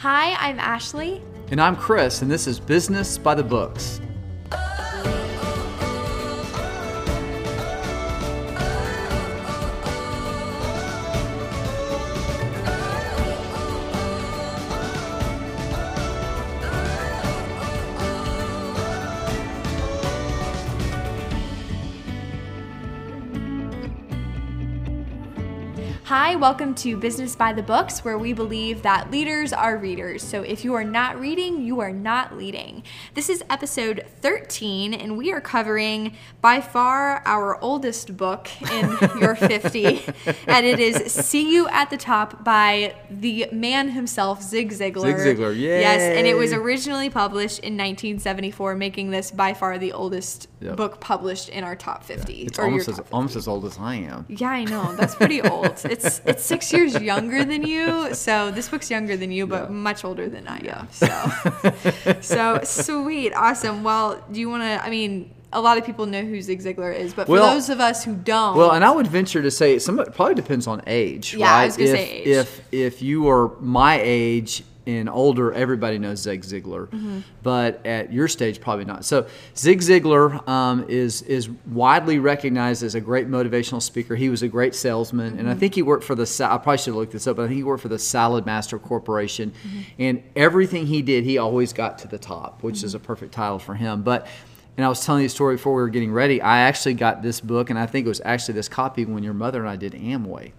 Hi, I'm Ashley. And I'm Chris, and this is Business by the Books. Hi, welcome to Business by the Books, where we believe that leaders are readers. So if you are not reading, you are not leading. This is episode 13, and we are covering by far our oldest book in your 50, and it is See You at the Top by the man himself, Zig Ziglar. Zig Ziglar, yay. Yes, and it was originally published in 1974, making this by far the oldest Yep. book published in our top 50. It's or your almost as, 50. almost as old as I am. Yeah, I know. That's pretty old. It's it's six years younger than you. So this book's younger than you, but Yeah. much older than I am. So so sweet, awesome. Well, do you want to? I mean, a lot of people know who Zig Ziglar is, but for Well- those of us who don't, Well, and I would venture to say some it probably depends on age. Yeah, I was gonna if, say age. If if you are my age and older, everybody knows Zig Ziglar, Mm-hmm. but at your stage, probably not. So Zig Ziglar um, is is widely recognized as a great motivational speaker. He was a great salesman, and I Mm-hmm. think he worked for the. I probably should have looked this up, but I think he worked for the Saladmaster Corporation, Mm-hmm. and everything he did, he always got to the top, which Mm-hmm. is a perfect title for him. But and I was telling you a story before we were getting ready. I actually got this book, and I think it was actually this copy when your mother and I did Amway.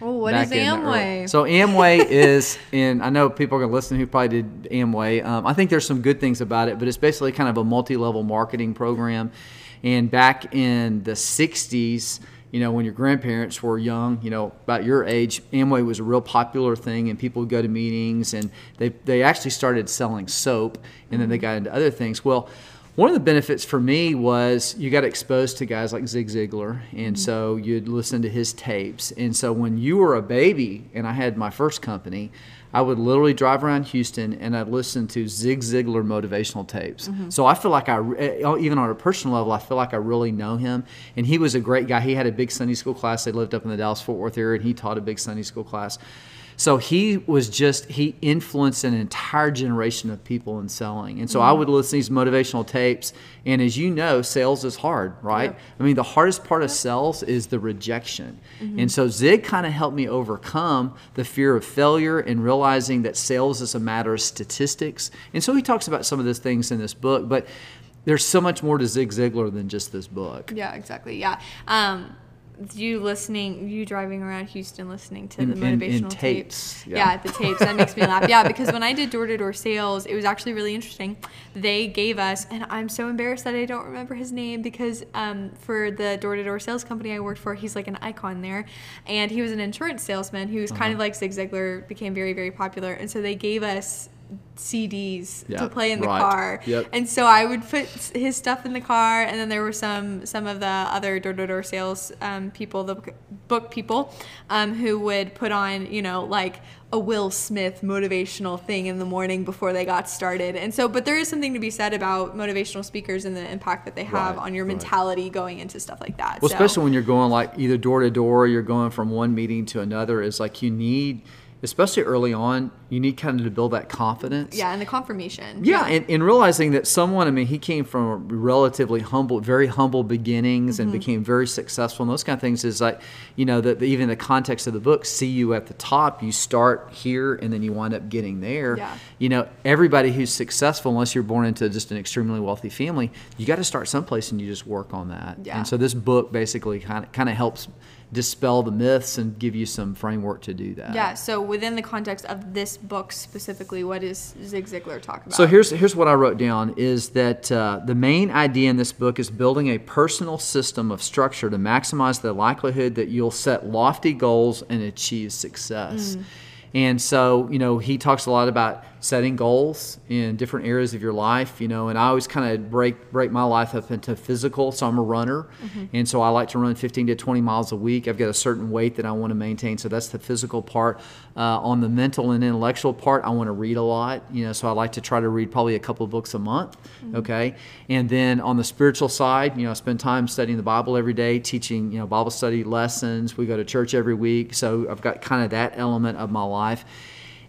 Well, what is in the early- Amway? So Amway is, and I know people are going to listen who probably did Amway. Um, I think there's some good things about it, but it's basically kind of a multi-level marketing program. And back in the '60s, you know, when your grandparents were young, you know, about your age, Amway was a real popular thing, and people would go to meetings, and they they actually started selling soap, and then they got into other things. Well. One of the benefits for me was you got exposed to guys like Zig Ziglar, and mm-hmm. so you'd listen to his tapes. And so when you were a baby, and I had my first company, I would literally drive around Houston and I'd listen to Zig Ziglar motivational tapes. Mm-hmm. So I feel like I, eh, eh, even on a personal level, I feel like I really know him. And he was a great guy. He had a big Sunday school class. They lived up in the Dallas Fort Worth area, and he taught a big Sunday school class. So he was just he influenced an entire generation of people in selling. And so I would listen to these motivational tapes and as you know, sales is hard, right? I mean, the hardest part of sales is the rejection. And so Zig kind of helped me overcome the fear of failure and realizing that sales is a matter of statistics. And so he talks about some of those things in this book, but there's so much more to Zig Ziglar than just this book. yeah, exactly. Yeah. Um, you listening, you driving around Houston listening to In- the in- in motivational tapes, Yeah. yeah. the tapes. That makes me laugh. Yeah, because when I did door to door sales, it was actually really interesting. They gave us, and I'm so embarrassed that I don't remember his name because um, for the door to door sales company I worked for, he's like an icon there. And he was an insurance salesman who was kind Uh-huh. of like Zig Ziglar, became very, very popular. And so they gave us CDs Yeah, to play in the right. car. Yep. And so I would put his stuff in the car, and then there were some some of the other door to door sales um, people, the book people, um, who would put on you know like a Will Smith motivational thing in the morning before they got started. And so, but there is something to be said about motivational speakers and the impact that they have Right, on your right. mentality going into stuff like that. Well, so, especially when you're going like either door to door, you're going from one meeting to another. Is like you need, especially early on, you need kind of to build that confidence. yeah, and the confirmation. Yeah, and, and realizing that someone, I mean, he came from relatively humble, very humble beginnings Mm-hmm. and became very successful. And those kind of things is like, you know, that even the context of the book, see you at the top, you start here and then you wind up getting there. Yeah. You know, everybody who's successful, unless you're born into just an extremely wealthy family, you got to start someplace and you just work on that. Yeah. And so this book basically kind of kind of helps dispel the myths and give you some framework to do that. Yeah. So within the context of this book specifically, what does Zig Ziglar talk about? So here's here's what I wrote down is that uh, the main idea in this book is building a personal system of structure to maximize the likelihood that you'll set lofty goals and achieve success. And so, you know, he talks a lot about setting goals in different areas of your life, you know, and I always kind of break break my life up into physical. So I'm a runner, and so I like to run 15 to 20 miles a week. I've got a certain weight that I want to maintain, so that's the physical part. Uh, on the mental and intellectual part, I want to read a lot, you know, so I like to try to read probably a couple of books a month, okay. And then on the spiritual side, you know, I spend time studying the Bible every day, teaching, you know, Bible study lessons. We go to church every week, so I've got kind of that element of my life.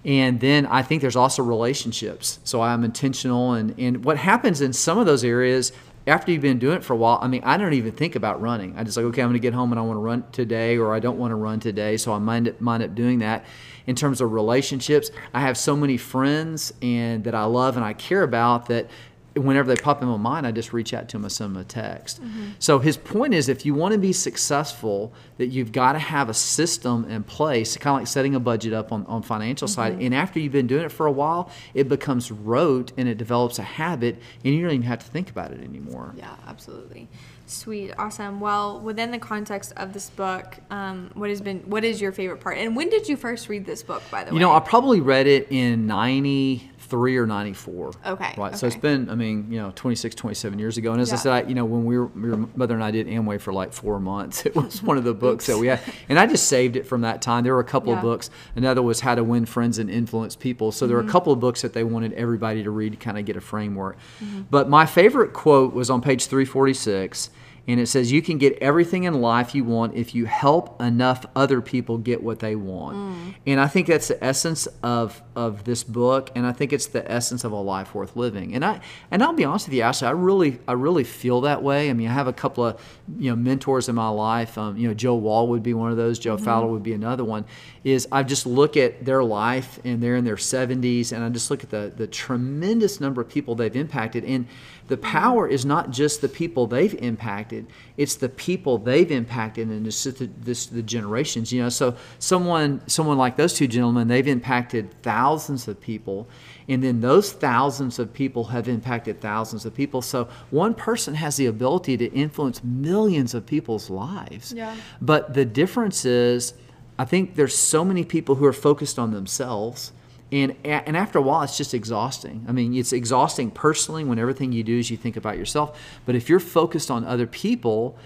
And then I think there's also relationships. So I'm intentional. And, and what happens in some of those areas, after you've been doing it for a while, I mean, I don't even think about running. I just like, okay, I'm going to get home and I want to run today, or I don't want to run today. So I mind up, mind up doing that. In terms of relationships, I have so many friends and that I love and I care about that whenever they pop in my mind, I just reach out to them and send them a text. Mm-hmm. So his point is, if you want to be successful, that you've got to have a system in place, kind of like setting a budget up on on financial mm-hmm. side. And after you've been doing it for a while, it becomes rote and it develops a habit, and you don't even have to think about it anymore. Yeah, absolutely. Sweet, awesome. Well, within the context of this book, um, what has been what is your favorite part? And when did you first read this book? By the you way, you know, I probably read it in ninety 93 or 94. Okay. Right. Okay. So it's been, I mean, you know, 26, 27 years ago. And as yeah. I said, I, you know, when we were, your mother and I did Amway for like four months, it was one of the books that we had. And I just saved it from that time. There were a couple yeah. of books. Another was How to Win Friends and Influence People. So mm-hmm. there were a mm-hmm. couple of books that they wanted everybody to read to kind of get a framework. Mm-hmm. But my favorite quote was on page 346 and it says you can get everything in life you want if you help enough other people get what they want. Mm. And I think that's the essence of of this book, and I think it's the essence of a life worth living. And I and I'll be honest with you, Ashley, I really I really feel that way. I mean, I have a couple of you know mentors in my life. Um, you know, Joe Wall would be one of those. Joe mm-hmm. Fowler would be another one. Is I just look at their life, and they're in their 70s, and I just look at the the tremendous number of people they've impacted and the mm-hmm. power is not just the people they've impacted it's the people they've impacted and it's the, this, the generations you know? So someone someone like those two gentlemen they've impacted thousands of people and then those thousands of people have impacted thousands of people. So one person has the ability to influence millions of people's lives. Yeah. but the difference is i think there's so many people who are focused on themselves and and after a while it's just exhausting. I mean it's exhausting personally when everything you do is you think about yourself. But if you're focused on other people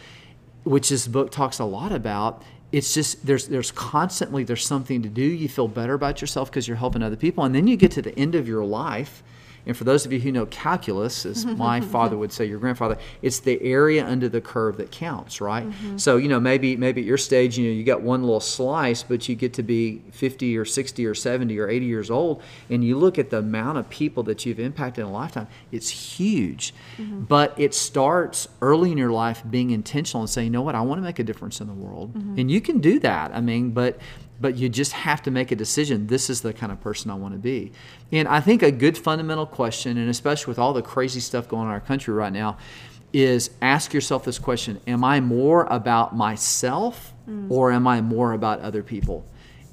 which this book talks a lot about it's just there's there's constantly there's something to do. You feel better about yourself because you're helping other people. And then you get to the end of your life and for those of you who know calculus, as my father would say, your grandfather, it's the area under the curve that counts, right? Mm-hmm. So, you know, maybe maybe at your stage, you know, you got one little slice, but you get to be 50 or 60 or 70 or 80 years old, and you look at the amount of people that you've impacted in a lifetime, it's huge. Mm-hmm. But it starts early in your life being intentional and saying, you know what, I want to make a difference in the world. Mm-hmm. And you can do that. I mean, but but you just have to make a decision. This is the kind of person I want to be. And I think a good fundamental question, and especially with all the crazy stuff going on in our country right now, is ask yourself this question Am I more about myself mm. or am I more about other people?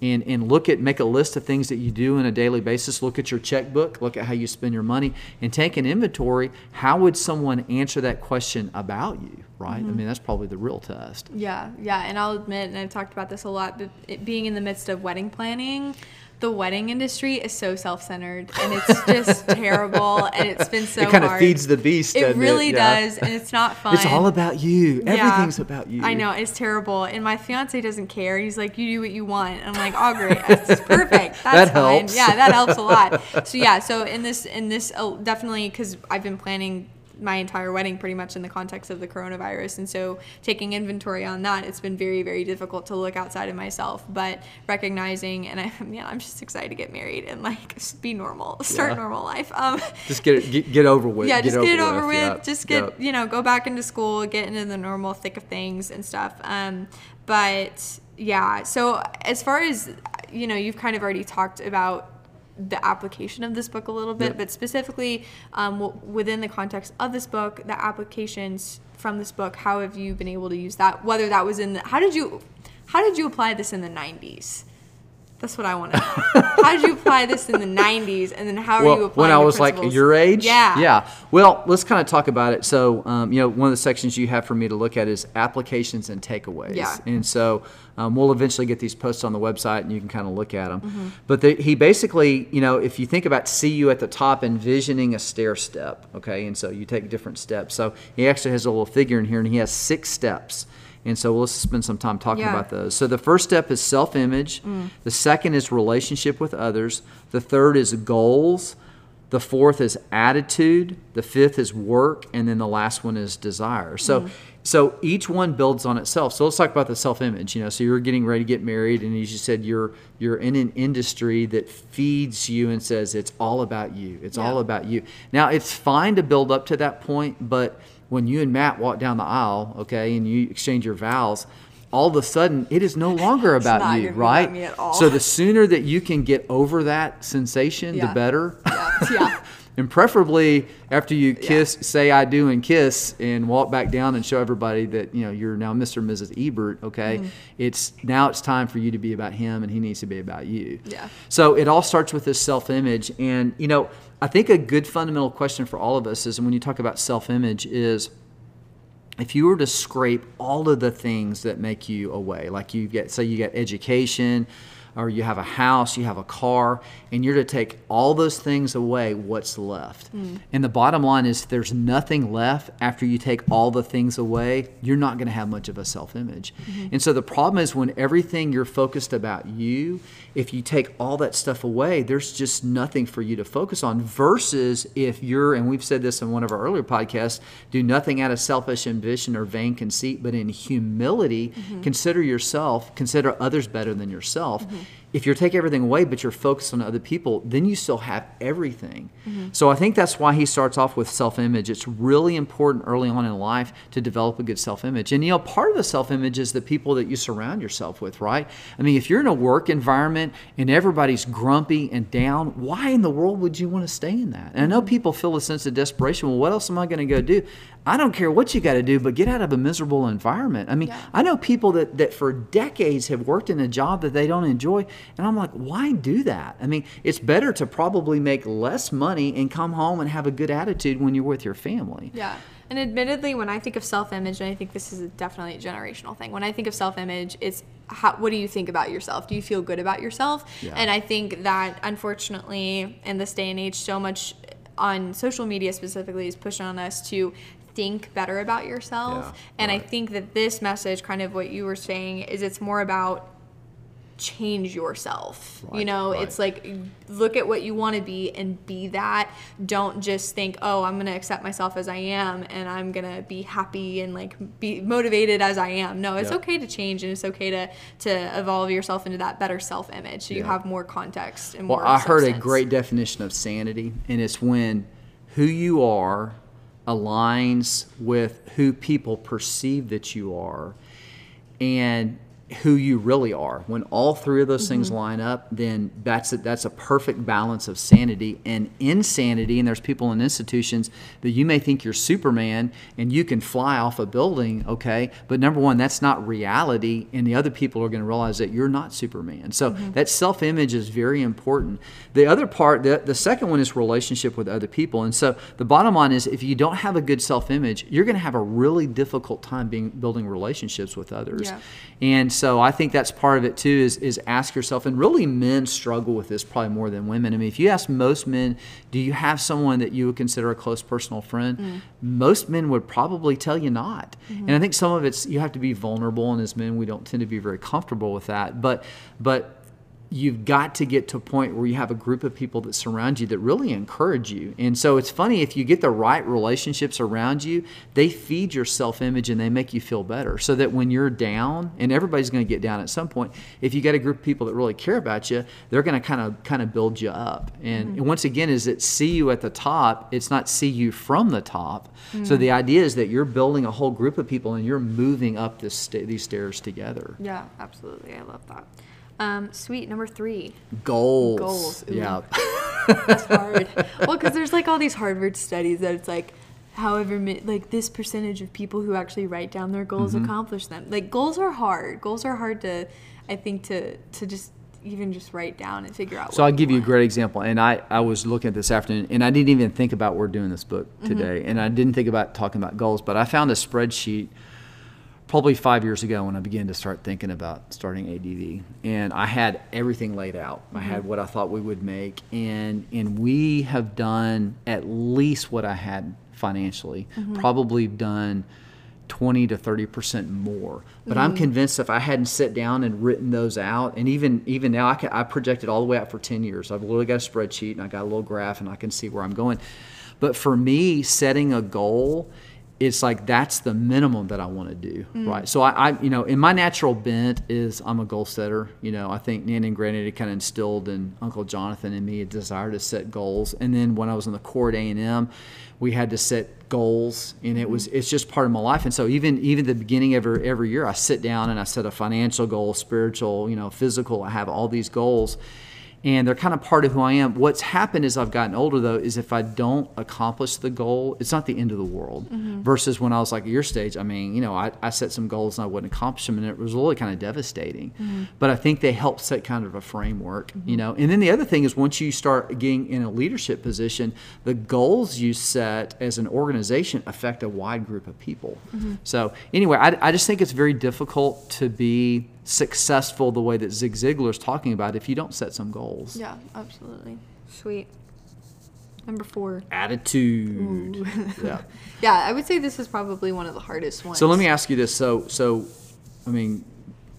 And, and look at make a list of things that you do on a daily basis. Look at your checkbook. Look at how you spend your money and take an inventory. How would someone answer that question about you right? Mm-hmm. i mean that's probably the real test. Yeah yeah and i'll admit and i've talked about this a lot but it, being in the midst of wedding planning the wedding industry is so self-centered and it's just terrible and it's been so it kind of feeds the beast it really it? Yeah. does and it's not fun it's all about you. Everything's yeah. about you. I know it's terrible and my fiance doesn't care. He's like you do what you want. And i'm like oh great. That's perfect. That's that fine. helps. yeah that helps a lot. So yeah so in this in this uh, definitely because i've been planning my entire wedding pretty much in the context of the coronavirus. And so taking inventory on that, it's been very, very difficult to look outside of myself, but recognizing, and I, man, I'm just excited to get married and like be normal, start yeah. normal life. Um, just get it, get, get over with. Yeah, just get, get it over with. with. Yep. Just get, yep. you know, go back into school, get into the normal thick of things and stuff. Um, but yeah, so as far as, you know, you've kind of already talked about the application of this book a little bit, yep. but specifically um, within the context of this book, the applications from this book, how have you been able to use that? Whether that was in the, how did you, how did you apply this in the 90s? That's what I want to know. how did you apply this in the 90s, and then how well, are you applying it? When I was like your age? Yeah. Yeah. Well, let's kind of talk about it. So, um, you know, one of the sections you have for me to look at is applications and takeaways. Yeah. And so um, we'll eventually get these posts on the website, and you can kind of look at them. Mm-hmm. But the, he basically, you know, if you think about see you at the top, envisioning a stair step, okay, and so you take different steps. So he actually has a little figure in here, and he has six steps. And so let's spend some time talking yeah. about those. So the first step is self image, mm. the second is relationship with others, the third is goals. The fourth is attitude. The fifth is work, and then the last one is desire. So, so each one builds on itself. So let's talk about the self-image. You know, so you're getting ready to get married, and as you said, you're you're in an industry that feeds you and says it's all about you. It's all about you. Now, it's fine to build up to that point, but when you and Matt walk down the aisle, okay, and you exchange your vows. All of a sudden, it is no longer about you, right? about me at all. So the sooner that you can get over that sensation, Yeah. the better. Yeah. yeah. And preferably after you kiss, say I do and kiss and walk back down and show everybody that, you know, you're now Mr. and Mrs. Ebert, okay? Mm-hmm. It's now it's time for you to be about him and he needs to be about you. Yeah. So it all starts with this self-image and, you know, I think a good fundamental question for all of us is and when you talk about self-image is if you were to scrape all of the things that make you away, like you get, say you get education, or you have a house, you have a car, and you're to take all those things away, what's left? Mm. And the bottom line is there's nothing left after you take all the things away, you're not going to have much of a self image. Mm-hmm. And so the problem is when everything you're focused about you, if you take all that stuff away, there's just nothing for you to focus on. Versus if you're, and we've said this in one of our earlier podcasts, do nothing out of selfish ambition or vain conceit, but in humility, mm-hmm. consider yourself, consider others better than yourself. Mm-hmm. Mm-hmm. If you take everything away, but you're focused on other people, then you still have everything. Mm-hmm. So I think that's why he starts off with self image. It's really important early on in life to develop a good self image. And you know, part of the self image is the people that you surround yourself with, right? I mean, if you're in a work environment and everybody's grumpy and down, why in the world would you want to stay in that? And I know mm-hmm. people feel a sense of desperation. Well, what else am I going to go do? I don't care what you got to do, but get out of a miserable environment. I mean, Yeah. I know people that, that for decades have worked in a job that they don't enjoy, and I'm like, why do that? I mean, it's better to probably make less money and come home and have a good attitude when you're with your family. Yeah. And admittedly, when I think of self image, and I think this is definitely a generational thing, when I think of self image, it's how, what do you think about yourself? Do you feel good about yourself? Yeah. And I think that unfortunately, in this day and age, so much on social media specifically is pushing on us to think better about yourself. Yeah, and I think that this message, kind of what you were saying, is it's more about change yourself. you know, right. it's like look at what you want to be and be that. Don't just think, "Oh, I'm going to accept myself as I am and I'm going to be happy and like be motivated as I am." No, it's Yeah. okay to change and it's okay to to evolve yourself into that better self-image so you have more context and Well, more I heard a great definition of sanity, and it's when who you are aligns with who people perceive that you are and who you really are. When all three of those Mm-hmm. things line up, then that's a, that's a perfect balance of sanity and insanity. And there's people in institutions that you may think you're Superman and you can fly off a building, okay? But number one, that's not reality, and the other people are going to realize that you're not Superman. So Mm-hmm. that self-image is very important. The other part, the, the second one is relationship with other people. And so the bottom line is, if you don't have a good self-image, you're going to have a really difficult time being building relationships with others. Yeah. And so I think that's part of it too is, is ask yourself, and really men struggle with this probably more than women. I mean, if you ask most men, do you have someone that you would consider a close personal friend? Mm. Most men would probably tell you not. Mm-hmm. And I think some of it's, you have to be vulnerable, and as men, we don't tend to be very comfortable with that. But, but, you've got to get to a point where you have a group of people that surround you that really encourage you. And so it's funny if you get the right relationships around you, they feed your self-image and they make you feel better. So that when you're down, and everybody's going to get down at some point, if you got a group of people that really care about you, they're going to kind of kind of build you up. And Mm-hmm. once again, is it see you at the top? It's not see you from the top. So the idea is that you're building a whole group of people and you're moving up this sta- these stairs together. Yeah, absolutely. I love that. Um, sweet number three. Goals. Goals, ooh. Yeah. That's hard. well, because there's like all these Harvard studies that it's like, however, like this percentage of people who actually write down their goals Mm-hmm. accomplish them. Like goals are hard. Goals are hard to, I think, to to just even just write down and figure out. So I'll give you a great example. And I, I was looking at this afternoon, and I didn't even think about we're doing this book Mm-hmm. today, and I didn't think about talking about goals, but I found a spreadsheet probably five years ago when I began to start thinking about starting ADV, and I had everything laid out. I had mm-hmm. what I thought we would make, and and we have done at least what I had financially, mm-hmm. probably done 20 to 30 percent more. But I'm mm-hmm. convinced if I hadn't sat down and written those out, and even even now I can I projected all the way out for 10 years. I've literally got a spreadsheet and I got a little graph and I can see where I'm going. But for me, setting a goal it's like that's the minimum that I want to do, mm. right? So I, I, you know, in my natural bent is I'm a goal setter. You know, I think Nan and Granddaddy kind of instilled in Uncle Jonathan and me a desire to set goals. And then when I was in the Court A and M, we had to set goals, and it was mm-hmm. it's just part of my life. And so even even the beginning of every, every year, I sit down and I set a financial goal, spiritual, you know, physical. I have all these goals and they're kind of part of who I am. What's happened as I've gotten older, though, is if I don't accomplish the goal, it's not the end of the world. Mm-hmm. Versus when I was like at your stage, I mean, you know, I, I set some goals and I wouldn't accomplish them, and it was really kind of devastating. Mm-hmm. But I think they help set kind of a framework, you mm-hmm. know. And then the other thing is once you start getting in a leadership position, the goals you set as an organization affect a wide group of people. So anyway, I, I just think it's very difficult to be successful the way that Zig Ziglar is talking about if you don't set some goals. Yeah, absolutely. Sweet. Number four. Attitude. yeah. Yeah, I would say this is probably one of the hardest ones. So let me ask you this. So so I mean,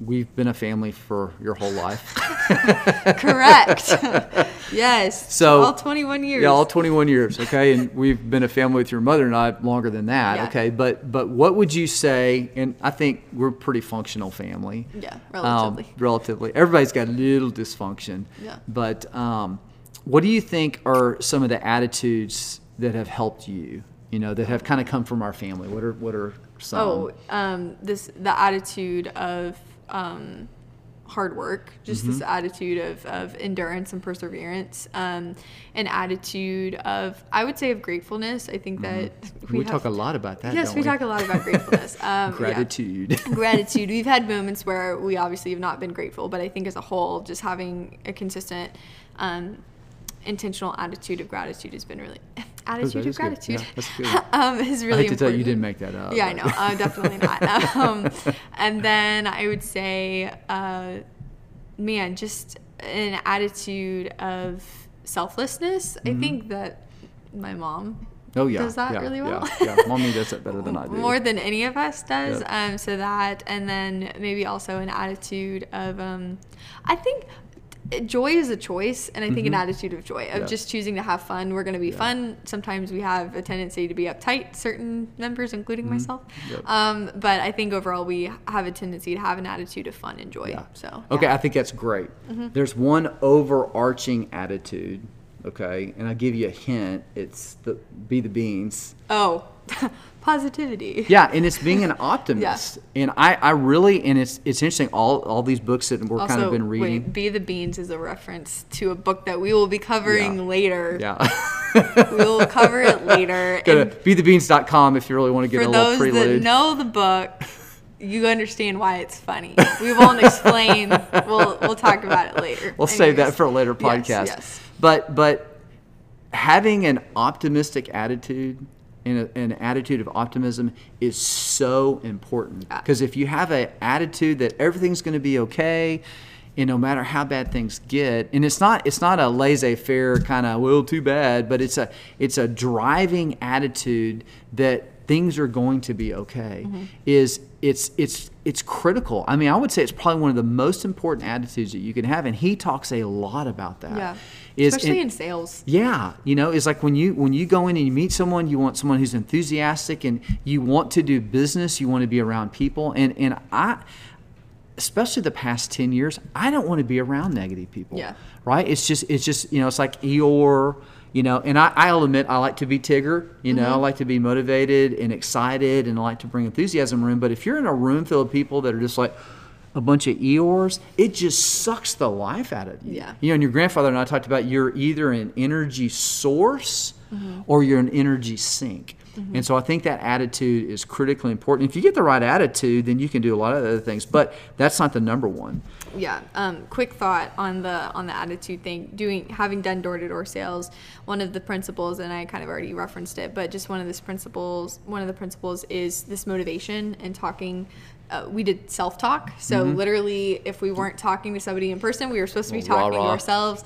we've been a family for your whole life. Correct. yes. So- all 21 years. Yeah, all 21 years, okay? And we've been a family with your mother and I longer than that, Yeah. okay? But but what would you say and I think we're a pretty functional family. Yeah, Um, relatively. relatively. Everybody's got a little dysfunction. Yeah. But um, what do you think are some of the attitudes that have helped you? You know, that have kind of come from our family. What are what are some? Oh, um, this the attitude of um, hard work, just Mm-hmm. this attitude of, of endurance and perseverance, um, an attitude of I would say of gratefulness. I think that Mm-hmm. we, have- talk a lot about that. Yes, don't we talk a lot about gratefulness. Um, yeah. Gratitude. gratitude. We've had moments where we obviously have not been grateful, but I think as a whole, just having a consistent, um, intentional attitude of gratitude has been really attitude of gratitude. Yeah, um, is I really hate to tell you, you didn't make that up. Yeah, I know. Uh, definitely not. um, and then I would say, uh, man, just an attitude of selflessness. I think that my mom Mm-hmm. Oh yeah, does that yeah, really well. Yeah, yeah. mommy does it better than I do. more than any of us does. Yep. Um, so that, and then maybe also an attitude of, um, I think joy is a choice, and I think an attitude of joy of Mm-hmm. Yeah. just choosing to have fun. We're going to be fun. Sometimes we have a tendency to be uptight, certain members, including myself. Mm-hmm. Yep. Um, but I think overall we have a tendency to have an attitude of fun and joy. Yeah. So Okay. I think that's great. Mm-hmm. There's one overarching attitude, okay, and I'll give you a hint. It's the be the beans. Oh, positivity. Yeah, and it's being an optimist. And I, I really, and it's it's interesting. All all these books that we're kind of been reading. wait, Be the Beans is a reference to a book that we will be covering Yeah. later. Yeah. we will cover it later. Go and to bethebeans.com if you really want to get for a little those that know the book, you understand why it's funny. We won't explain. we'll we'll talk about it later. We'll save that for a later Yes, podcast. yes. But but having an optimistic attitude and a, an attitude of optimism is so important because if you have an attitude that everything's going to be okay and no matter how bad things get and it's not it's not a laissez-faire kind of well too bad but it's a it's a driving attitude that things are going to be okay Mm-hmm. is it's it's it's critical i mean i would say it's probably one of the most important attitudes that you can have and he talks a lot about that Yeah. Is- Especially and- in sales. yeah, you know, it's like when you when you go in and you meet someone, you want someone who's enthusiastic and you want to do business, you want to be around people, and and I, especially the past ten years, I don't want to be around negative people. Yeah. right. It's just it's just you know it's like Eeyore. You know, and I, I'll admit I like to be Tigger. You know, I mm-hmm. like to be motivated and excited, and I like to bring enthusiasm in room. But if you're in a room full of people that are just like a bunch of Eeyores, it just sucks the life out of you. Yeah. You know, and your grandfather and I talked about you're either an energy source mm-hmm. or you're an energy sink. And so I think that attitude is critically important. If you get the right attitude, then you can do a lot of other things. But that's not the number one. Yeah. Um, quick thought on the on the attitude thing. Doing having done door to door sales, one of the principles, and I kind of already referenced it, but just one of these principles. One of the principles is this motivation and talking. Uh, we did self talk. So literally, if we weren't talking to somebody in person, we were supposed to be talking to rah-rah. ourselves.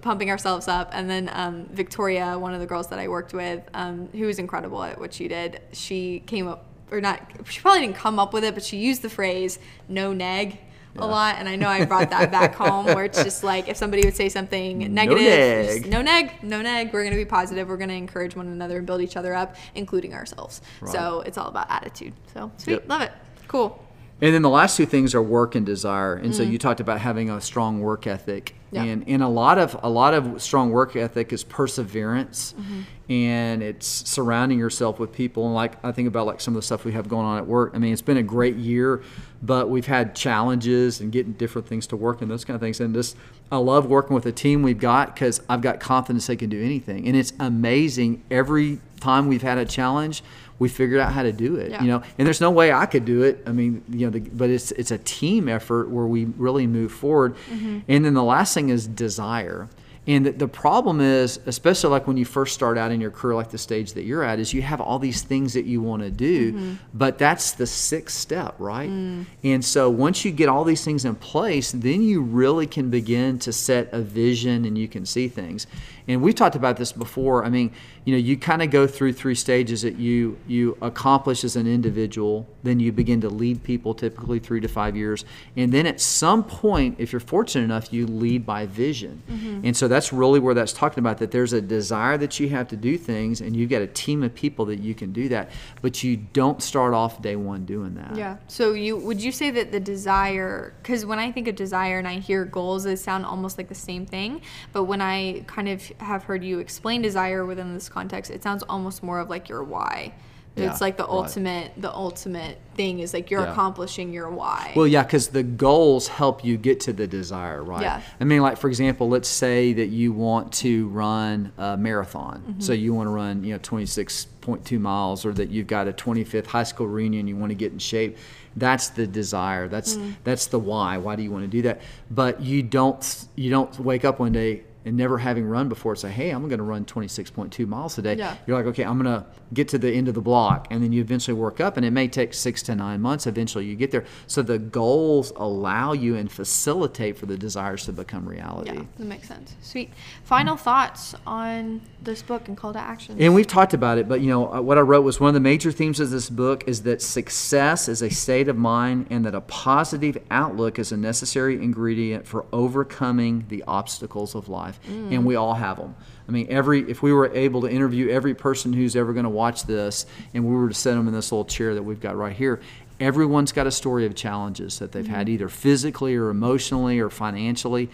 Pumping ourselves up, and then um, Victoria, one of the girls that I worked with, um, who was incredible at what she did, she came up or not, she probably didn't come up with it, but she used the phrase "no neg." A lot, and I know I brought that back home, where it's just like if somebody would say something negative, neg. just, no neg, no neg. We're gonna be positive. We're gonna encourage one another and build each other up, including ourselves. So it's all about attitude. So sweet, Yep. love it, cool. And then the last two things are work and desire. And so you talked about having a strong work ethic. Yeah. And and a lot of a lot of strong work ethic is perseverance Mm-hmm. and it's surrounding yourself with people and like I think about like some of the stuff we have going on at work. I mean, it's been a great year, but we've had challenges and getting different things to work and those kind of things. And just I love working with the team we've got because I've got confidence they can do anything. And it's amazing every time we've had a challenge, we figured out how to do it. Yeah. You know, and there's no way I could do it. I mean, you know, the, but it's it's a team effort where we really move forward. Mm-hmm. And then the last thing is desire. And the, the problem is, especially like when you first start out in your career, like the stage that you're at, is you have all these things that you want to do, mm-hmm. but that's the sixth step, right? Mm. And so once you get all these things in place, then you really can begin to set a vision and you can see things. And we've talked about this before. I mean, you know, you kind of go through three stages that you you accomplish as an individual, then you begin to lead people, typically three to five years, and then at some point, if you're fortunate enough, you lead by vision. Mm-hmm. And so that's really where that's talking about that there's a desire that you have to do things, and you've got a team of people that you can do that, but you don't start off day one doing that. Yeah. So you would you say that the desire cuz when I think of desire and I hear goals they sound almost like the same thing, but when I kind of have heard you explain desire within this context, it sounds almost more of like your why. Yeah, it's like the right. ultimate the ultimate thing is like you're Yeah. accomplishing your why. Well, yeah, because the goals help you get to the desire, right? Yeah. I mean, like for example, let's say that you want to run a marathon. Mm-hmm. So you want to run, you know, 26.2 miles, or that you've got a 25th high school reunion, you want to get in shape. That's the desire. That's mm. that's the why. Why do you want to do that? But you don't you don't wake up one day and never having run before say, hey, I'm going to run 26.2 miles today. Yeah. You're like, okay, I'm going to get to the end of the block. And then you eventually work up, and it may take six to nine months. Eventually, you get there. So the goals allow you and facilitate for the desires to become reality. yeah, that makes sense. Sweet. Final thoughts on this book and call to action. And we've talked about it, but you know uh, what I wrote was one of the major themes of this book is that success is a state of mind, and that a positive outlook is a necessary ingredient for overcoming the obstacles of life. And we all have them. I mean, every if we were able to interview every person who's ever going to watch this, and we were to set them in this little chair that we've got right here. Everyone's got a story of challenges that they've had, mm-hmm. either physically or emotionally or financially.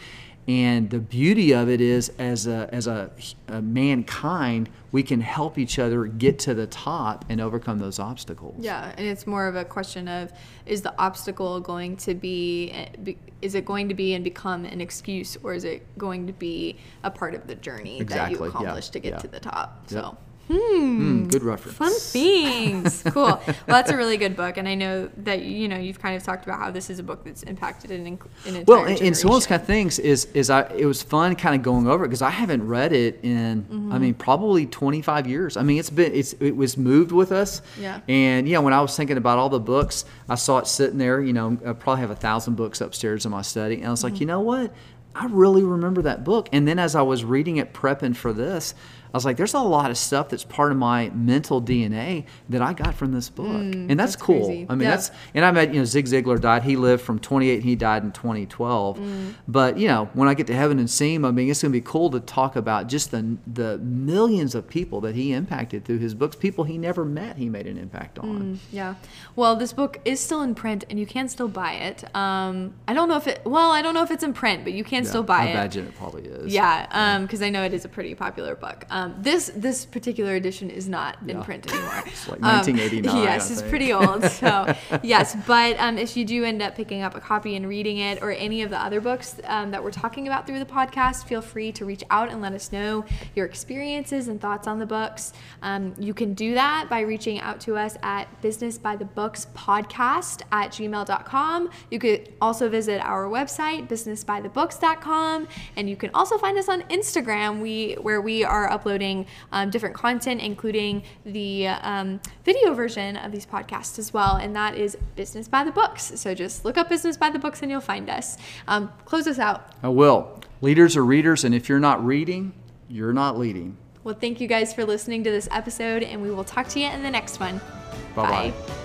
And the beauty of it is, as a as a, a mankind, we can help each other get to the top and overcome those obstacles. Yeah, and it's more of a question of is the obstacle going to be, eh, be is it going to be and become an excuse or is it going to be a part of the journey that Exactly, you yeah, accomplish to get yeah. to the top? Yep. So Mm, good reference. fun things. cool. Well, that's a really good book, and I know that you know you've kind of talked about how this is a book that's impacted an, an entire Well, and, and some of those kind of things is is I it was fun kind of going over it because I haven't read it in Mm-hmm. I mean probably 25 years. I mean it's been it's it was moved with us. Yeah. And yeah, when I was thinking about all the books, I saw it sitting there. You know, I probably have a thousand books upstairs in my study, and I was Mm-hmm. like, you know what? I really remember that book. And then as I was reading it, prepping for this, I was like, there's a lot of stuff that's part of my mental DNA that I got from this book. and that's, Mm, that's cool. crazy. I mean, Yeah. that's, and I met, you know, Zig Ziglar died. He lived from 28 and he died in 2012. Mm. But, you know, when I get to heaven and see him, I mean, it's going to be cool to talk about just the, the millions of people that he impacted through his books, people he never met, he made an impact on. Yeah. Well, this book is still in print, and you can still buy it. Um, I don't know if it. Well, I don't know if it's in print, but you can still buy I it. I imagine it probably is. Yeah, because I know it is a pretty popular book. Um, this this particular edition is not in Yeah. print anymore. It's like Um, 1989, yes, I it's think. pretty old. So yes, but um, if you do end up picking up a copy and reading it, or any of the other books um, that we're talking about through the podcast, feel free to reach out and let us know your experiences and thoughts on the books. Um, you can do that by reaching out to us at Business by the Books podcast at gmail.com. You could also visit our website, businessbythebooks.com, and you can also find us on Instagram, we where we are uploading um, different content, including the um, video version of these podcasts as well, and that is Business by the Books. So just look up Business by the Books and you'll find us. Um, close us out. I will. Leaders are readers, and if you're not reading, you're not leading. Well, thank you guys for listening to this episode, and we will talk to you in the next one. Bye-bye. Bye.